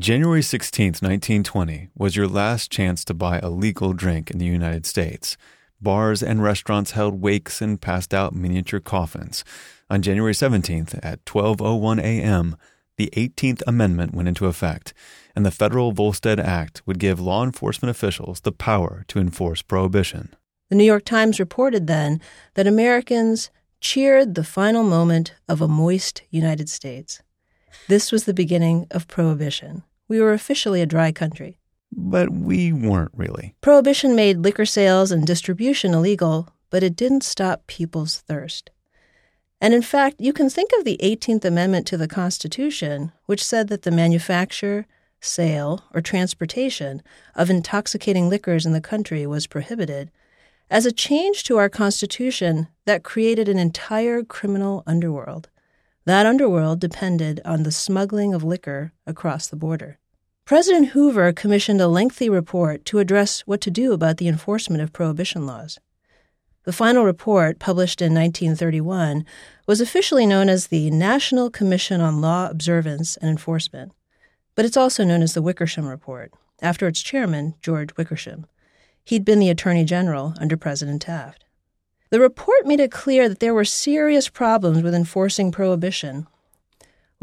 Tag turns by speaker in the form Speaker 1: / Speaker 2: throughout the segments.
Speaker 1: January 16, 1920, was your last chance to buy a legal drink in the United States. Bars and restaurants held wakes and passed out miniature coffins. On January 17th at 12:01 a.m., the 18th Amendment went into effect, and the Federal Volstead Act would give law enforcement officials the power to enforce prohibition.
Speaker 2: The New York Times reported then that Americans cheered the final moment of a moist United States. This was the beginning of prohibition we were officially a dry country.
Speaker 1: But we weren't really.
Speaker 2: Prohibition made liquor sales and distribution illegal, but it didn't stop people's thirst. And in fact, you can think of the 18th Amendment to the Constitution, which said that the manufacture, sale, or transportation of intoxicating liquors in the country was prohibited, as a change to our Constitution that created an entire criminal underworld. That underworld depended on the smuggling of liquor across the border. President Hoover commissioned a lengthy report to address what to do about the enforcement of prohibition laws. The final report, published in 1931, was officially known as the National Commission on Law Observance and Enforcement, but it's also known as the Wickersham Report, after its chairman, George Wickersham. He'd been the Attorney General under President Taft. The report made it clear that there were serious problems with enforcing prohibition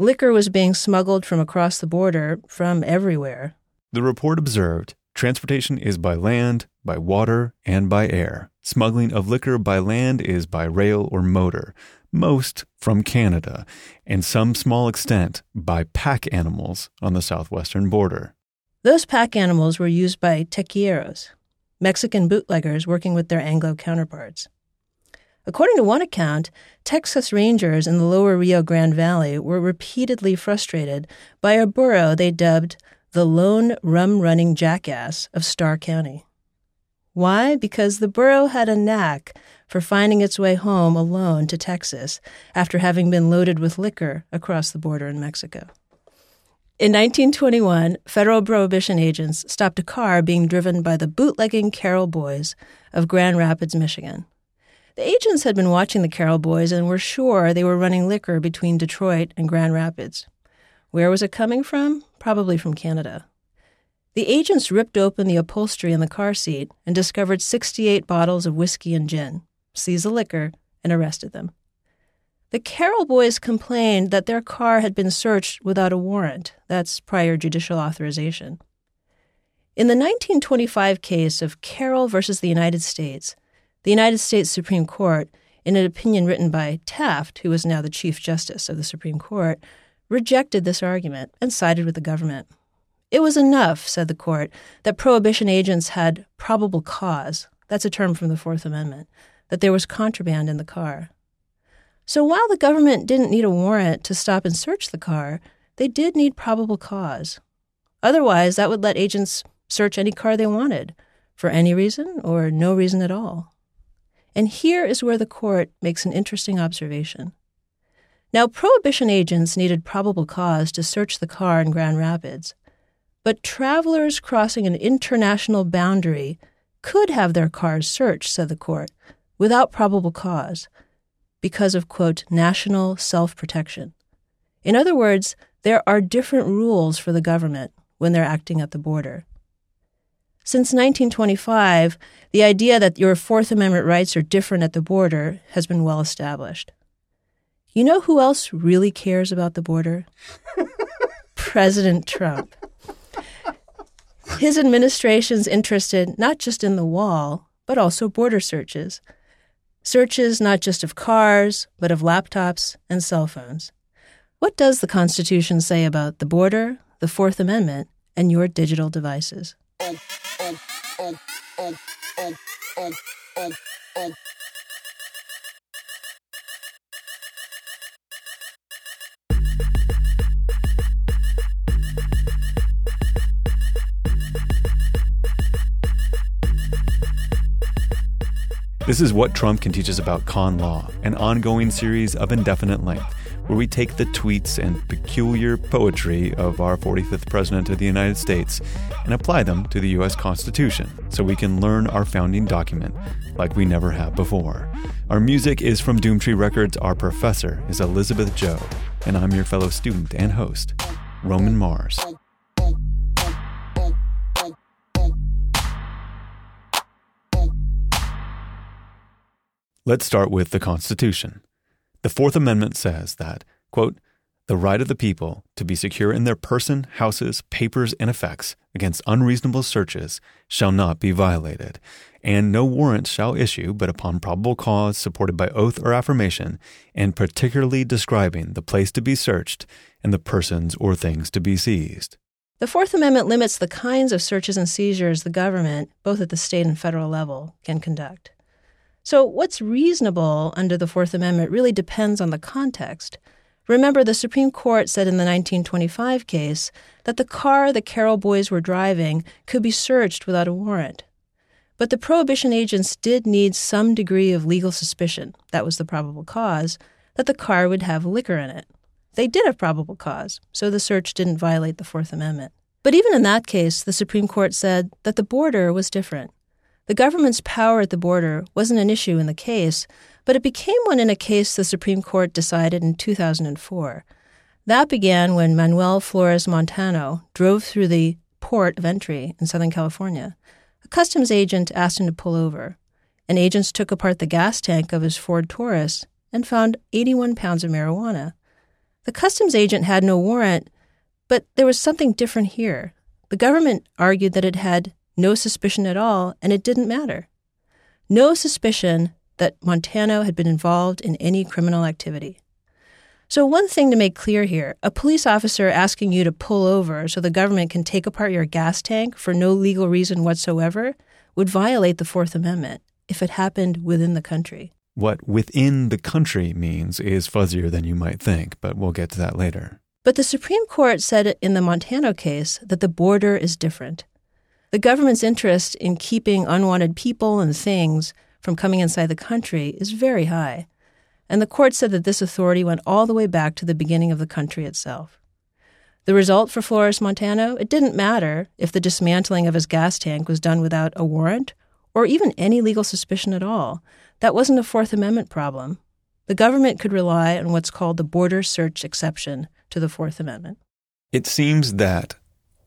Speaker 2: Liquor was being smuggled from across the border from everywhere.
Speaker 1: The report observed transportation is by land, by water, and by air. Smuggling of liquor by land is by rail or motor, most from Canada, and some small extent by pack animals on the southwestern border.
Speaker 2: Those pack animals were used by tequileros, Mexican bootleggers working with their Anglo counterparts. According to one account, Texas Rangers in the lower Rio Grande Valley were repeatedly frustrated by a burro they dubbed the lone rum running jackass of Starr County. Why? Because the burro had a knack for finding its way home alone to Texas after having been loaded with liquor across the border in Mexico. In 1921, federal prohibition agents stopped a car being driven by the bootlegging Carroll Boys of Grand Rapids, Michigan. The agents had been watching the Carroll boys and were sure they were running liquor between Detroit and Grand Rapids. Where was it coming from? Probably from Canada. The agents ripped open the upholstery in the car seat and discovered 68 bottles of whiskey and gin, seized the liquor, and arrested them. The Carroll boys complained that their car had been searched without a warrant. That's prior judicial authorization. In the 1925 case of Carroll versus the United States, the United States Supreme Court, in an opinion written by Taft, who was now the Chief Justice of the Supreme Court, rejected this argument and sided with the government. It was enough, said the court, that prohibition agents had probable cause that's a term from the Fourth Amendment that there was contraband in the car. So while the government didn't need a warrant to stop and search the car, they did need probable cause. Otherwise, that would let agents search any car they wanted, for any reason or no reason at all. And here is where the court makes an interesting observation. Now, prohibition agents needed probable cause to search the car in Grand Rapids, but travelers crossing an international boundary could have their cars searched, said the court, without probable cause, because of, quote, national self protection. In other words, there are different rules for the government when they're acting at the border. Since 1925, the idea that your Fourth Amendment rights are different at the border has been well established. You know who else really cares about the border? President Trump. His administration's interested not just in the wall, but also border searches. Searches not just of cars, but of laptops and cell phones. What does the Constitution say about the border, the Fourth Amendment, and your digital devices?
Speaker 1: Um, um, um, this is what Trump can teach us about con law, an ongoing series of indefinite length where we take the tweets and peculiar poetry of our 45th President of the United States and apply them to the U.S. Constitution so we can learn our founding document like we never have before. Our music is from Doomtree Records. Our professor is Elizabeth Joh, and I'm your fellow student and host, Roman Mars. Let's start with the Constitution. The Fourth Amendment says that, quote, the right of the people to be secure in their person, houses, papers, and effects against unreasonable searches shall not be violated, and no warrant shall issue but upon probable cause supported by oath or affirmation, and particularly describing the place to be searched and the persons or things to be seized.
Speaker 2: The Fourth Amendment limits the kinds of searches and seizures the government, both at the state and federal level, can conduct. So, what's reasonable under the Fourth Amendment really depends on the context. Remember, the Supreme Court said in the 1925 case that the car the Carroll boys were driving could be searched without a warrant. But the prohibition agents did need some degree of legal suspicion that was the probable cause that the car would have liquor in it. They did have probable cause, so the search didn't violate the Fourth Amendment. But even in that case, the Supreme Court said that the border was different. The government's power at the border wasn't an issue in the case, but it became one in a case the Supreme Court decided in 2004. That began when Manuel Flores Montano drove through the port of entry in Southern California. A customs agent asked him to pull over, and agents took apart the gas tank of his Ford Taurus and found 81 pounds of marijuana. The customs agent had no warrant, but there was something different here. The government argued that it had no suspicion at all, and it didn't matter. No suspicion that Montano had been involved in any criminal activity. So, one thing to make clear here a police officer asking you to pull over so the government can take apart your gas tank for no legal reason whatsoever would violate the Fourth Amendment if it happened within the country.
Speaker 1: What within the country means is fuzzier than you might think, but we'll get to that later.
Speaker 2: But the Supreme Court said in the Montano case that the border is different. The government's interest in keeping unwanted people and things from coming inside the country is very high. And the court said that this authority went all the way back to the beginning of the country itself. The result for Flores Montano, it didn't matter if the dismantling of his gas tank was done without a warrant or even any legal suspicion at all. That wasn't a Fourth Amendment problem. The government could rely on what's called the border search exception to the Fourth Amendment.
Speaker 1: It seems that,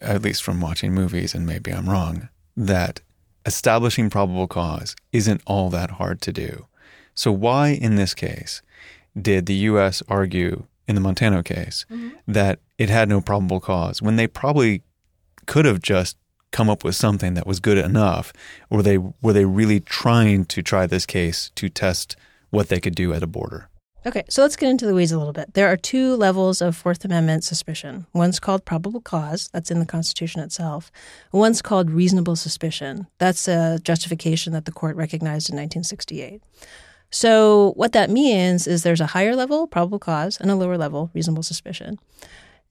Speaker 1: at least from watching movies, and maybe I'm wrong, that establishing probable cause isn't all that hard to do. So, why in this case did the U.S. argue in the Montano case mm-hmm. that it had no probable cause when they probably could have just come up with something that was good enough? Or they were they really trying to try this case to test what they could do at a border?
Speaker 2: Okay, so let's get into the weeds a little bit. There are two levels of Fourth Amendment suspicion. One's called probable cause, that's in the Constitution itself. One's called reasonable suspicion. That's a justification that the court recognized in 1968. So, what that means is there's a higher level, probable cause, and a lower level, reasonable suspicion.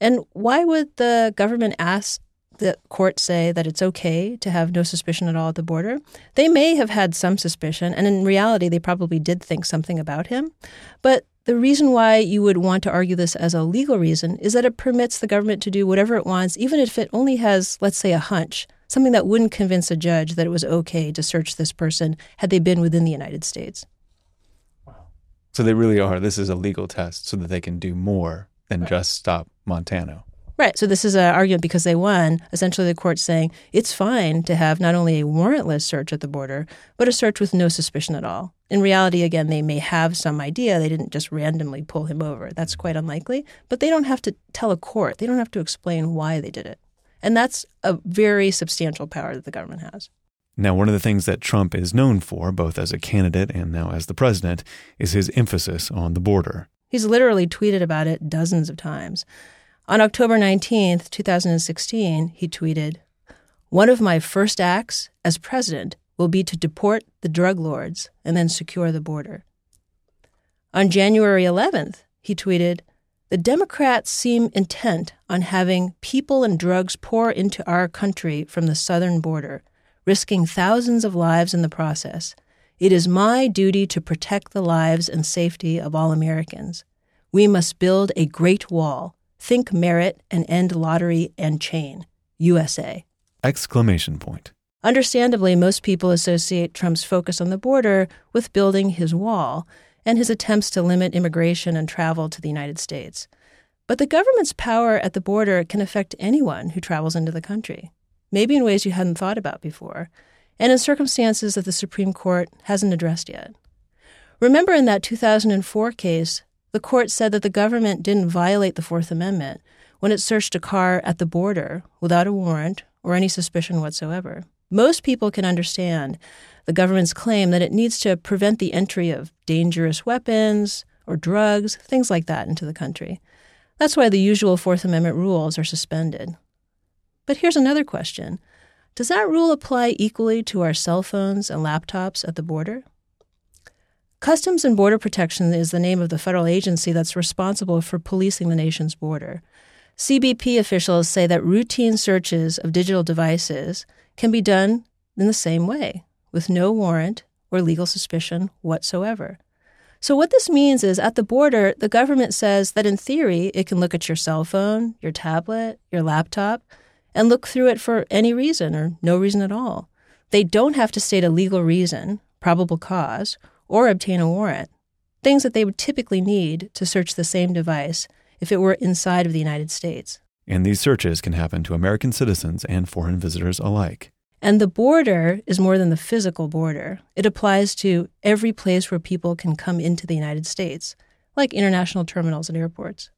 Speaker 2: And why would the government ask the court say that it's okay to have no suspicion at all at the border. They may have had some suspicion, and in reality, they probably did think something about him. But the reason why you would want to argue this as a legal reason is that it permits the government to do whatever it wants, even if it only has, let's say, a hunch, something that wouldn't convince a judge that it was okay to search this person had they been within the United States.
Speaker 1: So they really are. This is a legal test so that they can do more than just stop Montano.
Speaker 2: Right. So this is an argument because they won. Essentially, the court's saying it's fine to have not only a warrantless search at the border, but a search with no suspicion at all. In reality, again, they may have some idea. They didn't just randomly pull him over. That's quite unlikely. But they don't have to tell a court. They don't have to explain why they did it. And that's a very substantial power that the government has.
Speaker 1: Now, one of the things that Trump is known for, both as a candidate and now as the president, is his emphasis on the border.
Speaker 2: He's literally tweeted about it dozens of times. On October 19, 2016, he tweeted, One of my first acts as president will be to deport the drug lords and then secure the border. On January 11th, he tweeted, The Democrats seem intent on having people and drugs pour into our country from the southern border, risking thousands of lives in the process. It is my duty to protect the lives and safety of all Americans. We must build a great wall Think merit and end lottery and chain. USA.
Speaker 1: Exclamation point.
Speaker 2: Understandably, most people associate Trump's focus on the border with building his wall and his attempts to limit immigration and travel to the United States. But the government's power at the border can affect anyone who travels into the country, maybe in ways you hadn't thought about before, and in circumstances that the Supreme Court hasn't addressed yet. Remember in that 2004 case, the court said that the government didn't violate the Fourth Amendment when it searched a car at the border without a warrant or any suspicion whatsoever. Most people can understand the government's claim that it needs to prevent the entry of dangerous weapons or drugs, things like that, into the country. That's why the usual Fourth Amendment rules are suspended. But here's another question Does that rule apply equally to our cell phones and laptops at the border? Customs and Border Protection is the name of the federal agency that's responsible for policing the nation's border. CBP officials say that routine searches of digital devices can be done in the same way, with no warrant or legal suspicion whatsoever. So, what this means is at the border, the government says that in theory, it can look at your cell phone, your tablet, your laptop, and look through it for any reason or no reason at all. They don't have to state a legal reason, probable cause, or obtain a warrant, things that they would typically need to search the same device if it were inside of the United States.
Speaker 1: And these searches can happen to American citizens and foreign visitors alike.
Speaker 2: And the border is more than the physical border. It applies to every place where people can come into the United States, like international terminals and airports.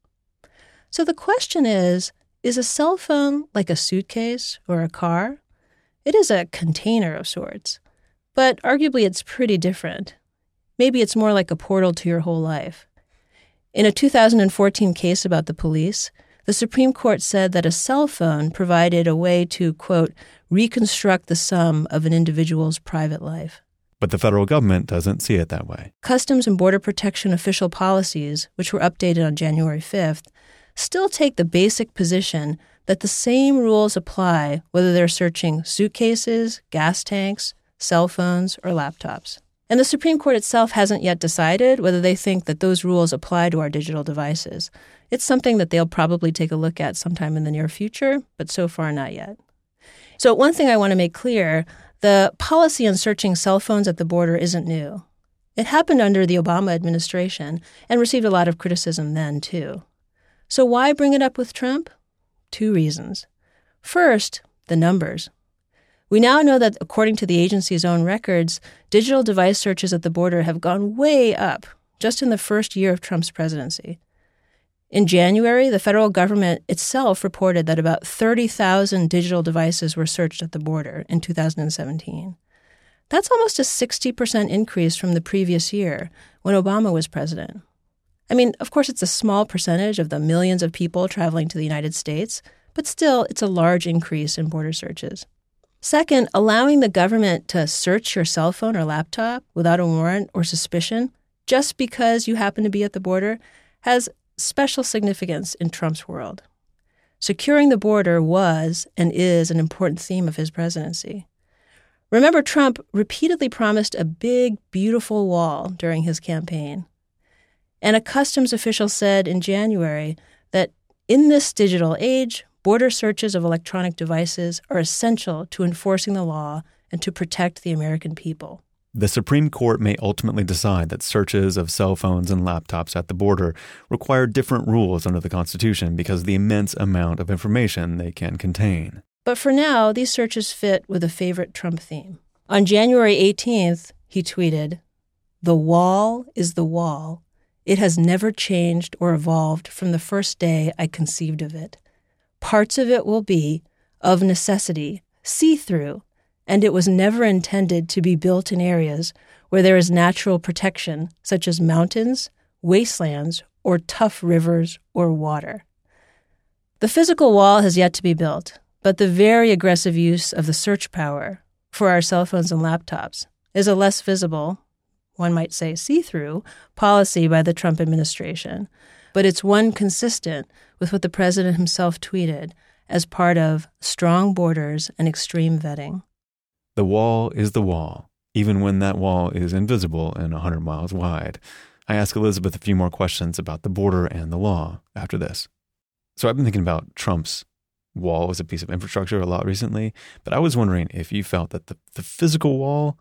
Speaker 2: So the question is is a cell phone like a suitcase or a car? It is a container of sorts, but arguably it's pretty different. Maybe it's more like a portal to your whole life. In a 2014 case about the police, the Supreme Court said that a cell phone provided a way to, quote, reconstruct the sum of an individual's private life.
Speaker 1: But the federal government doesn't see it that way.
Speaker 2: Customs and Border Protection official policies, which were updated on January 5th, still take the basic position that the same rules apply whether they're searching suitcases, gas tanks, cell phones, or laptops. And the Supreme Court itself hasn't yet decided whether they think that those rules apply to our digital devices. It's something that they'll probably take a look at sometime in the near future, but so far not yet. So, one thing I want to make clear the policy on searching cell phones at the border isn't new. It happened under the Obama administration and received a lot of criticism then, too. So, why bring it up with Trump? Two reasons. First, the numbers. We now know that, according to the agency's own records, digital device searches at the border have gone way up just in the first year of Trump's presidency. In January, the federal government itself reported that about 30,000 digital devices were searched at the border in 2017. That's almost a 60% increase from the previous year when Obama was president. I mean, of course, it's a small percentage of the millions of people traveling to the United States, but still, it's a large increase in border searches. Second, allowing the government to search your cell phone or laptop without a warrant or suspicion just because you happen to be at the border has special significance in Trump's world. Securing the border was and is an important theme of his presidency. Remember, Trump repeatedly promised a big, beautiful wall during his campaign. And a customs official said in January that in this digital age, border searches of electronic devices are essential to enforcing the law and to protect the American people.
Speaker 1: The Supreme Court may ultimately decide that searches of cell phones and laptops at the border require different rules under the Constitution because of the immense amount of information they can contain.
Speaker 2: But for now, these searches fit with a favorite Trump theme. On January 18th, he tweeted, The wall is the wall. It has never changed or evolved from the first day I conceived of it. Parts of it will be, of necessity, see through, and it was never intended to be built in areas where there is natural protection, such as mountains, wastelands, or tough rivers or water. The physical wall has yet to be built, but the very aggressive use of the search power for our cell phones and laptops is a less visible, one might say see through, policy by the Trump administration but it's one consistent with what the president himself tweeted as part of strong borders and extreme vetting.
Speaker 1: The wall is the wall, even when that wall is invisible and 100 miles wide. I ask Elizabeth a few more questions about the border and the law after this. So I've been thinking about Trump's wall as a piece of infrastructure a lot recently, but I was wondering if you felt that the, the physical wall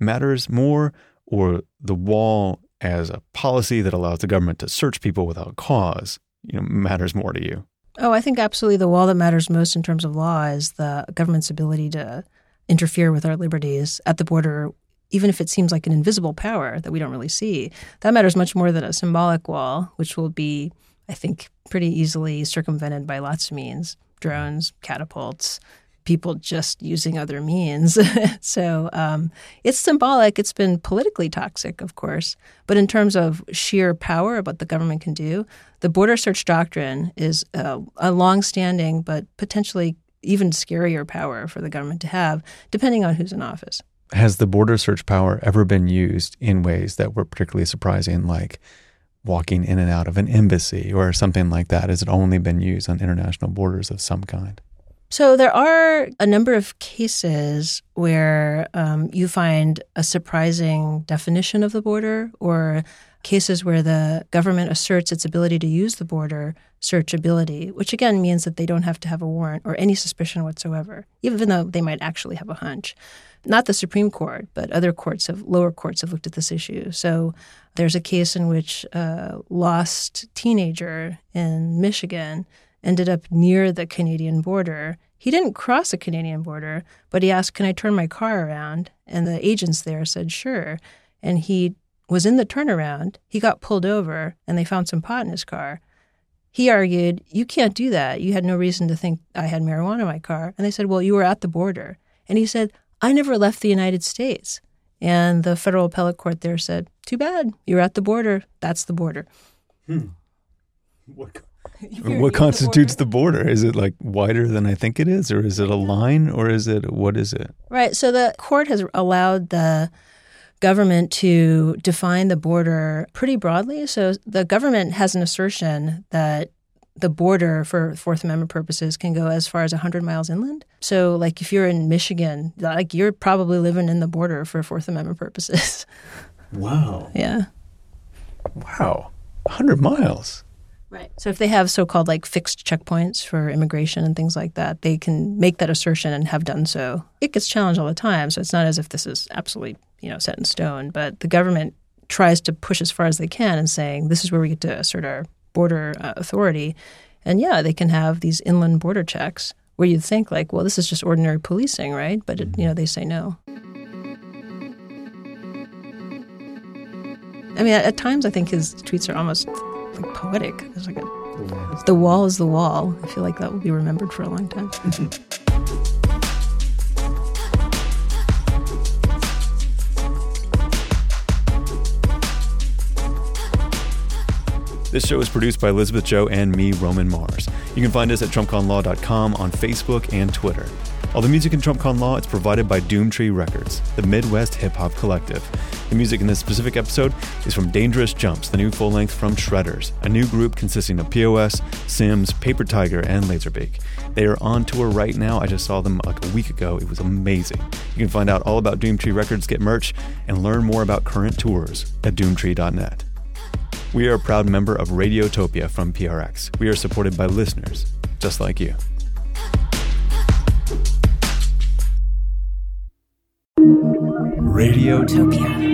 Speaker 1: matters more or the wall as a policy that allows the government to search people without cause, you know, matters more to you?
Speaker 2: Oh, I think absolutely the wall that matters most in terms of law is the government's ability to interfere with our liberties at the border even if it seems like an invisible power that we don't really see, that matters much more than a symbolic wall, which will be, I think, pretty easily circumvented by lots of means drones, catapults, people just using other means. so um, it's symbolic. It's been politically toxic, of course. But in terms of sheer power, of what the government can do, the border search doctrine is a, a long-standing but potentially even scarier power for the government to have, depending on who's in office.
Speaker 1: Has the border search power ever been used in ways that were particularly surprising, like walking in and out of an embassy or something like that? Has it only been used on international borders of some kind?
Speaker 2: So there are a number of cases where um, you find a surprising definition of the border or cases where the government asserts its ability to use the border searchability, which again means that they don't have to have a warrant or any suspicion whatsoever, even though they might actually have a hunch. Not the Supreme Court, but other courts have lower courts have looked at this issue. So there's a case in which a lost teenager in Michigan ended up near the Canadian border. He didn't cross the Canadian border, but he asked, Can I turn my car around? And the agents there said, Sure. And he was in the turnaround. He got pulled over and they found some pot in his car. He argued, You can't do that. You had no reason to think I had marijuana in my car. And they said, Well, you were at the border. And he said, I never left the United States. And the federal appellate court there said, Too bad. You're at the border. That's the border.
Speaker 1: Hmm. What what constitutes the border? the border? Is it like wider than I think it is, or is it a line, or is it what is it?
Speaker 2: Right. So the court has allowed the government to define the border pretty broadly. So the government has an assertion that the border for Fourth Amendment purposes can go as far as 100 miles inland. So, like, if you're in Michigan, like, you're probably living in the border for Fourth Amendment purposes.
Speaker 1: Wow.
Speaker 2: yeah.
Speaker 1: Wow. 100 miles.
Speaker 2: Right. So if they have so-called like fixed checkpoints for immigration and things like that, they can make that assertion and have done so. It gets challenged all the time, so it's not as if this is absolutely, you know, set in stone, but the government tries to push as far as they can and saying this is where we get to assert our border uh, authority. And yeah, they can have these inland border checks where you'd think like, well, this is just ordinary policing, right? But it, you know, they say no. I mean, at, at times I think his tweets are almost like poetic. There's like a yeah. the wall is the wall. I feel like that will be remembered for a long time.
Speaker 1: This show is produced by Elizabeth Joh and me, Roman Mars. You can find us at TrumpConLaw.com on Facebook and Twitter. All the music in TrumpCon Law is provided by Doomtree Records, the Midwest hip hop collective. The music in this specific episode is from Dangerous Jumps, the new full length from Shredders, a new group consisting of POS, Sims, Paper Tiger, and Lazerbeak. They are on tour right now. I just saw them like a week ago. It was amazing. You can find out all about Doomtree Records, get merch, and learn more about current tours at doomtree.net. We are a proud member of Radiotopia from PRX. We are supported by listeners just like you. Radiotopia.